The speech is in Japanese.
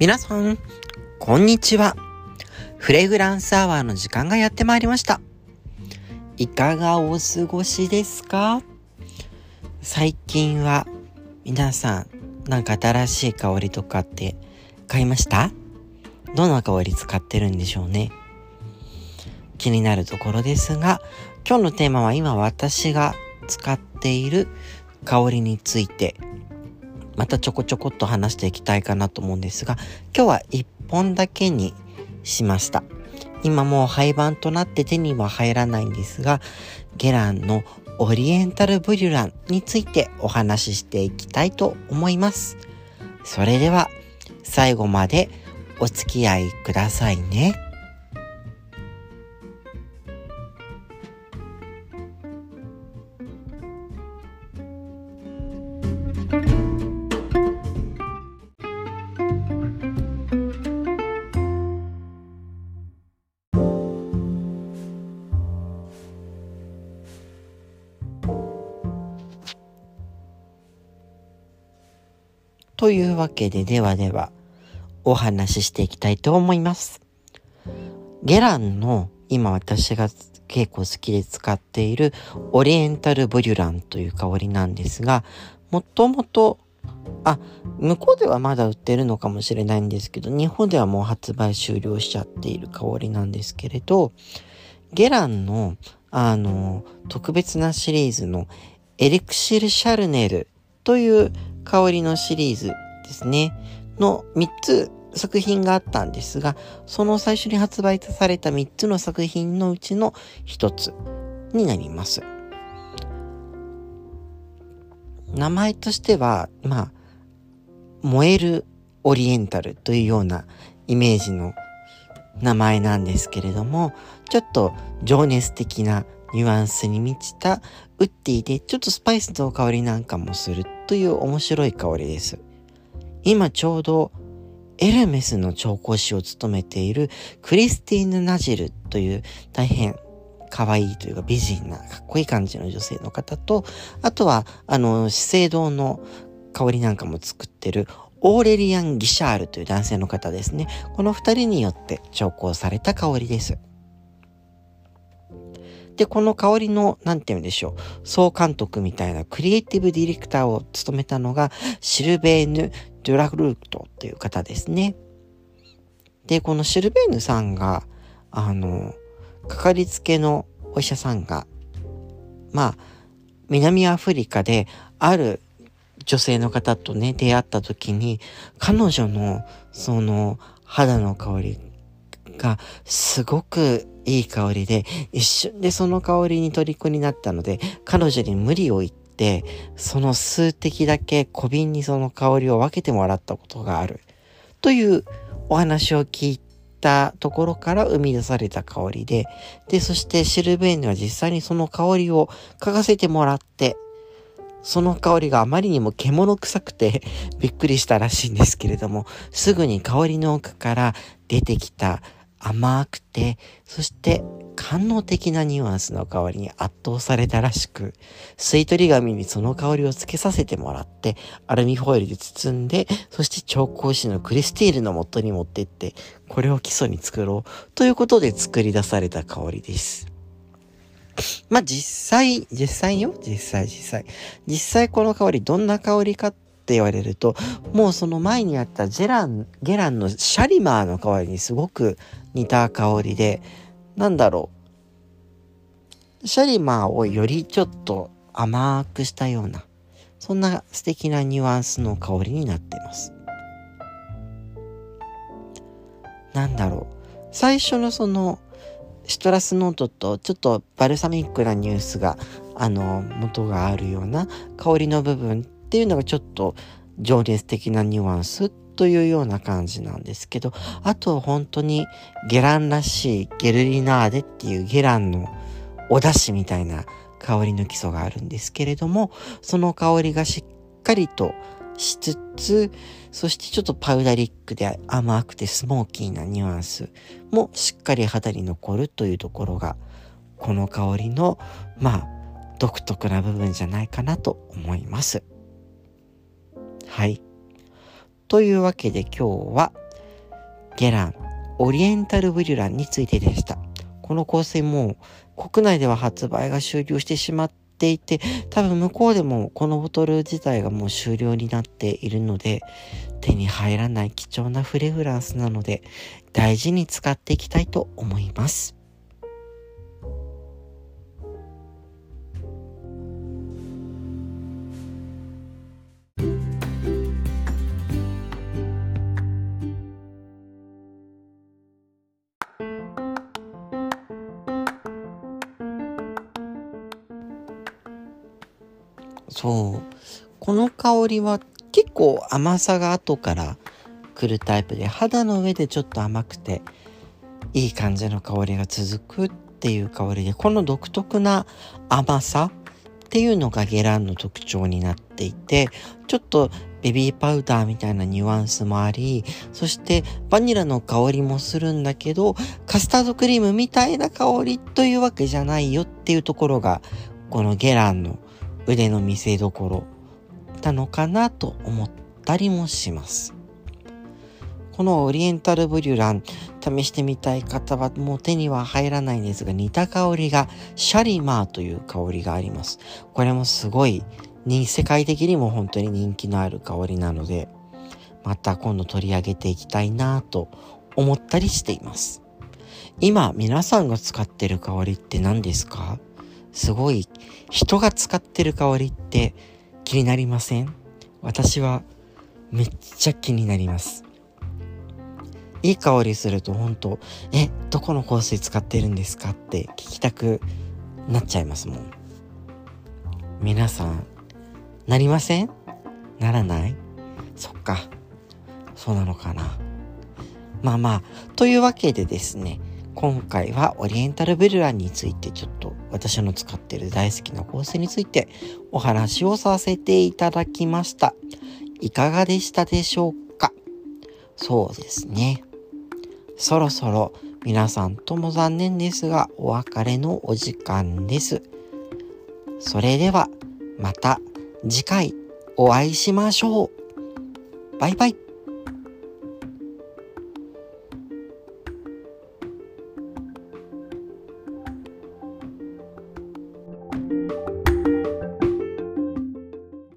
皆さん、こんにちは。フレグランスアワーの時間がやってまいりました。いかがお過ごしですか？最近は皆さん、なんか新しい香りとかって買いました？どんな香り使ってるんでしょうね気になるところですが、今日のテーマは今私が使っている香りについてまたちょこちょこっと話していきたいかなと思うんですが、今日は1本だけにしました。今もう廃盤となって手には入らないんですが、ゲランのオリエンタルブリュランについてお話ししていきたいと思います。それでは最後までお付き合いくださいね。というわけで、ではでは、お話ししていきたいと思います。ゲランの今私が結構好きで使っているオリエンタルブリュランという香りなんですが、もともと、あ、向こうではまだ売ってるのかもしれないんですけど、日本ではもう発売終了しちゃっている香りなんですけれど、ゲランの、あの、特別なシリーズのエリクシル・シャルネルという香りのシリーズですね、の3つ作品があったんですが、その最初に発売された3つの作品のうちの1つになります。名前としては、まあ、燃えるオリエンタルというようなイメージの名前なんですけれども、ちょっと情熱的なニュアンスに満ちたウッディでちょっとスパイスの香りなんかもするという面白い香りです。今ちょうどエルメスの調香師を務めているクリスティーヌ・ナジルという大変可愛いというか美人なかっこいい感じの女性の方と、あとはあの資生堂の香りなんかも作ってるオーレリアン・ギシャールという男性の方ですね。この二人によって調香された香りです。で、この香りの、なんて言うんでしょう、総監督みたいなクリエイティブディレクターを務めたのが、シルベーヌ・ドゥラグルートという方ですね。で、このシルベーヌさんが、あの、かかりつけのお医者さんが、まあ、南アフリカである女性の方とね、出会った時に、彼女のその肌の香りがすごくいい香りで、一瞬でその香りに虜になったので、彼女に無理を言って、その数滴だけ小瓶にその香りを分けてもらったことがある。というお話を聞いたところから生み出された香りで、で、そしてシルベーヌは実際にその香りを嗅がせてもらって、その香りがあまりにも獣臭くてびっくりしたらしいんですけれども、すぐに香りの奥から出てきた甘くて、そして官能的なニュアンスの香りに圧倒されたらしく、吸い取り紙にその香りをつけさせてもらって、アルミホイルで包んで、そして調香師のクリスティールの元に持ってって、これを基礎に作ろうということで作り出された香りです。まあ、実際、実際よ実際実際。実際この香りどんな香りかっって言われると、もうその前にあったジェラン、ゲランのシャリマーの香りにすごく似た香りで、なんだろう。シャリマーをよりちょっと甘くしたような、そんな素敵なニュアンスの香りになってます。なんだろう。最初のその、シトラスノートとちょっとバルサミックなニュースが、あの、元があるような香りの部分っていうのがちょっと情熱的なニュアンスというような感じなんですけど、あと本当にゲランらしいゲルリナーデっていうゲランのお出汁みたいな香りの基礎があるんですけれども、その香りがしっかりとしつつ、そしてちょっとパウダリックで甘くてスモーキーなニュアンスもしっかり肌に残るというところが、この香りの、まあ、独特な部分じゃないかなと思います。はい。というわけで今日はゲラン、オリエンタルブリュランについてでした。この香水も国内では発売が終了してしまっていて、多分向こうでもこのボトル自体がもう終了になっているので、手に入らない貴重なフレグランスなので、大事に使っていきたいと思います。そう。この香りは結構甘さが後から来るタイプで肌の上でちょっと甘くていい感じの香りが続くっていう香りでこの独特な甘さっていうのがゲランの特徴になっていてちょっとベビーパウダーみたいなニュアンスもありそしてバニラの香りもするんだけどカスタードクリームみたいな香りというわけじゃないよっていうところがこのゲランの腕の見せ所たのかなと思ったりもします。このオリエンタルブリュラン試してみたい方はもう手には入らないんですが似た香りがシャリマーという香りがあります。これもすごい世界的にも本当に人気のある香りなのでまた今度取り上げていきたいなと思ったりしています。今皆さんが使ってる香りって何ですか？すごい人が使ってる香りって気になりません？私はめっちゃ気になります。いい香りすると本当え、どこの香水使ってるんですかって聞きたくなっちゃいますもん。皆さん、なりません？ならない？そっか。そうなのかな。まあまあ、というわけでですね、今回はオリエンタルベルランについてちょっと私の使ってる大好きな香水についてお話をさせていただきました。いかがでしたでしょうか？そうですね。そろそろ皆さんとも残念ですがお別れのお時間です。それではまた次回お会いしましょう。バイバイ。